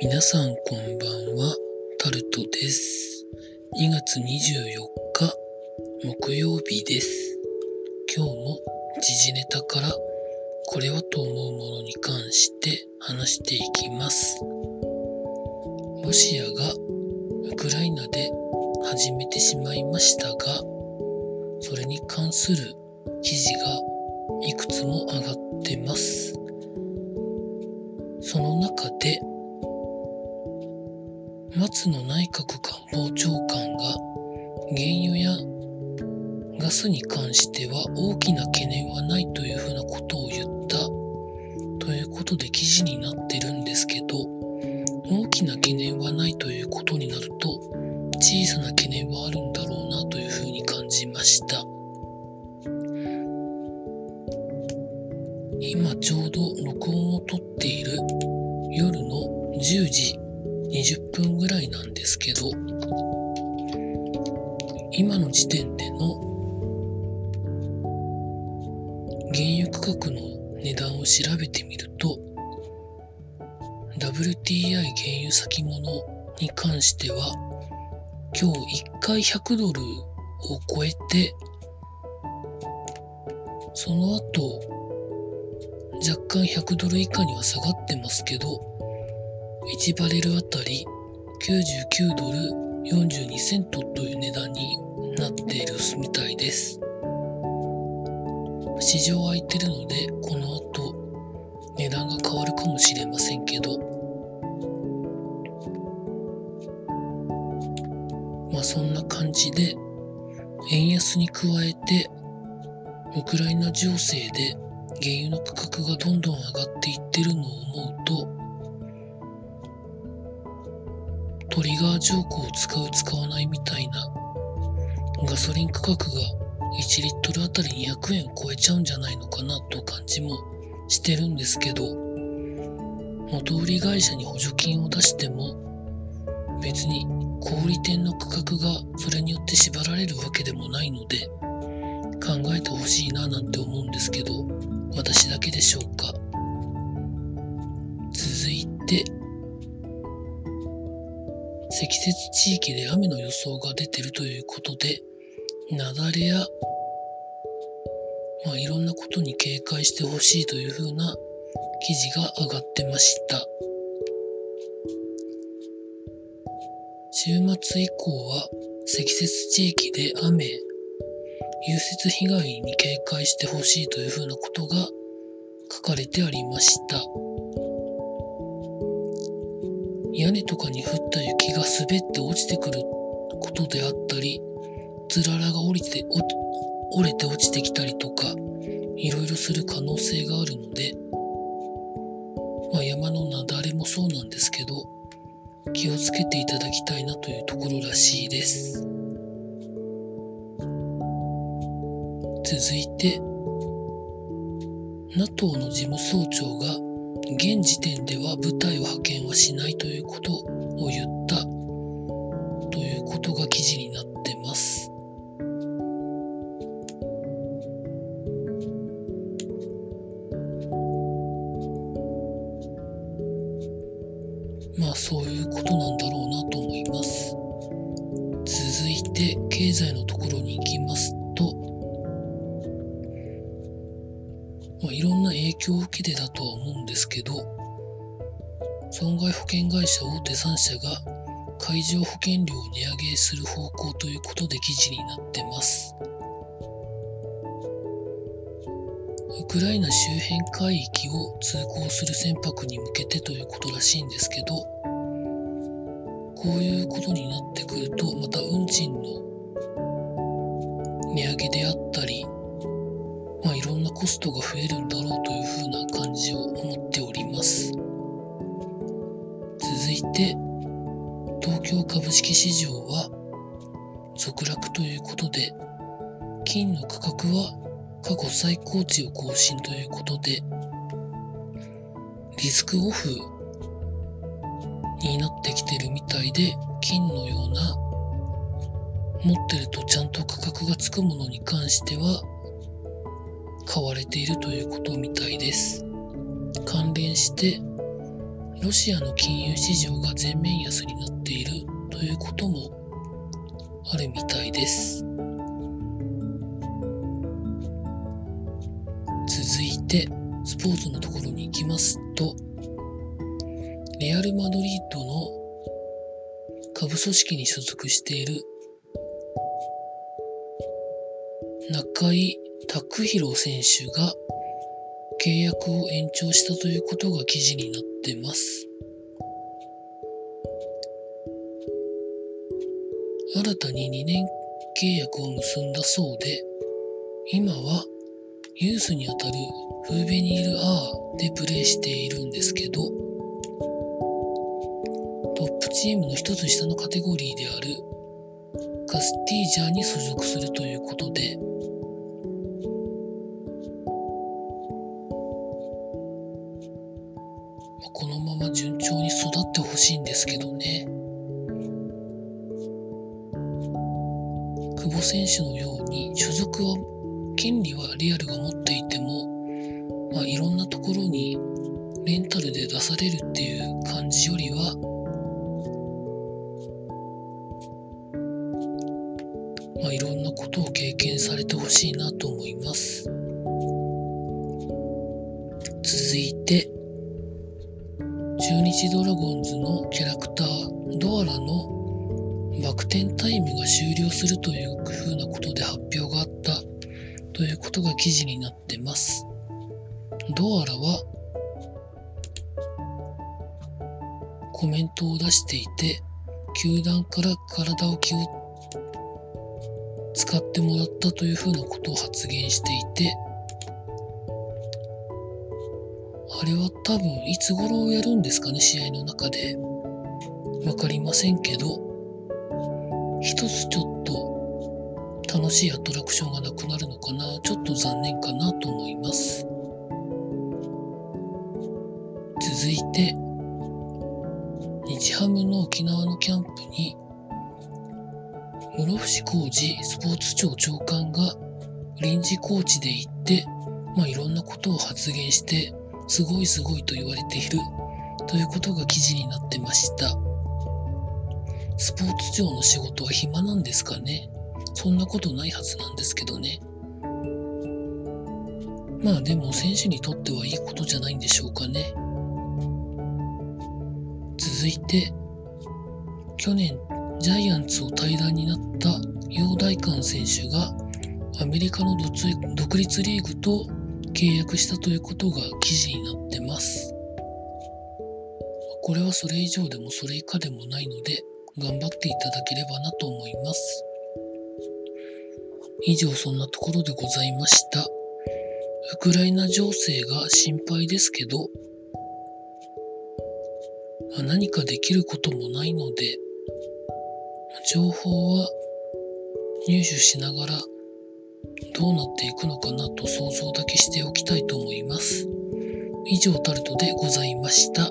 皆さんこんばんは、タルトです。2月24日、木曜日です。今日も時事ネタからこれはと思うものに関して話していきます。ロシアがウクライナで始めてしまいましたが、それに関する記事がいくつも上がってます。その中で、松野内閣官房長官が原油やガスに関しては大きな懸念はないというふうなことを言った。ということで記事になってるんですけど大きな懸念はないということになると小さな懸念はあるんだろうなというふうに感じました。今ちょうど録音をとっている夜の10時20分ぐらいなんですけど今の時点での原油価格の値段を調べてみると WTI 原油先物に関しては今日1回100ドルを超えてその後若干100ドル以下には下がってますけど1バレルあたり99ドル42セントという値段になっているみたいです。市場空いてるので、この後値段が変わるかもしれませんけど、まあそんな感じで、円安に加えて、ウクライナ情勢で原油の価格がどんどん上がっていってるのを思うと、トリガー条項を使う使わないみたいな。ガソリン価格が1リットルあたり200円超えちゃうんじゃないのかなと感じもしてるんですけど。元売り会社に補助金を出しても別に小売店の価格がそれによって縛られるわけでもないので考えてほしいななんて思うんですけど私だけでしょうか。続いて積雪地域で雨の予想が出てるということで、雪崩や、まあ、いろんなことに警戒してほしいというふうな記事が上がってました。週末以降は積雪地域で雨、融雪被害に警戒してほしいというふうなことが書かれてありました。屋根とかに降った雪が滑って落ちてくることであったり、つららが降りて、折れて落ちてきたりとか、いろいろする可能性があるので、まあ、山の雪崩もそうなんですけど、気をつけていただきたいなというところらしいです。続いて、NATO の事務総長が現時点では部隊を派遣はしないということを言ったということが記事になってます。まあそういうことなんだろうなと思います。続いて経済のとけてだとは思うんですけど、損害保険会社大手3社が海上保険料を値上げする方向ということで記事になってます。ウクライナ周辺海域を通行する船舶に向けてということらしいんですけど、こういうことになってくると、また運賃の値上げであったり、コストが増えるんだろうというふうな感じを思っております。続いて、東京株式市場は続落ということで、金の価格は過去最高値を更新ということで、リスクオフになってきてるみたいで、金のような持ってるとちゃんと価格がつくものに関しては買われているということみたいです。関連してロシアの金融市場が全面安になっているということもあるみたいです。続いて、スポーツのところに行きますと、レアル・マドリードの下部組織に所属している中井拓弘選手が契約を延長したということが記事になってます。新たに2年契約を結んだそうで、今はユースにあたるフーベニール R でプレーしているんですけど、トップチームの一つ下のカテゴリーであるカスティージャーに所属するということで、しいんですけどね。久保選手のように所属は権利はリアルが持っていても、まあ、いろんなところにレンタルで出されるっていう感じよりはまあ、いろんなことを経験されてほしいなと思います。続いて、中日ドラゴンズのキャラクター、ドアラのバク転タイムが終了するというふうなことで発表があったということが記事になってます。ドアラはコメントを出していて、球団から体を気を使ってもらったというふうなことを発言していて、れは多分いつ頃やるんですかね、試合の中で。わかりませんけど、一つちょっと楽しいアトラクションがなくなるのかな、ちょっと残念かなと思います。続いて、日ハムの沖縄のキャンプに、室伏浩二スポーツ庁長官が臨時コーチで行って、まあ、いろんなことを発言して、すごいすごいと言われているということが記事になってました。スポーツ庁の仕事は暇なんですかねそんなことないはずなんですけどね。まあでも選手にとってはいいことじゃないんでしょうかね。続いて、去年ジャイアンツを退団になった陽大館選手がアメリカの独立リーグと契約したということが記事になってます。これはそれ以上でもそれ以下でもないので頑張っていただければなと思います。以上そんなところでございました。ウクライナ情勢が心配ですけど、まあ、何かできることもないので、情報は入手しながらどうなっていくのかなと想像だけしておきたいと思います。以上タルトでございました。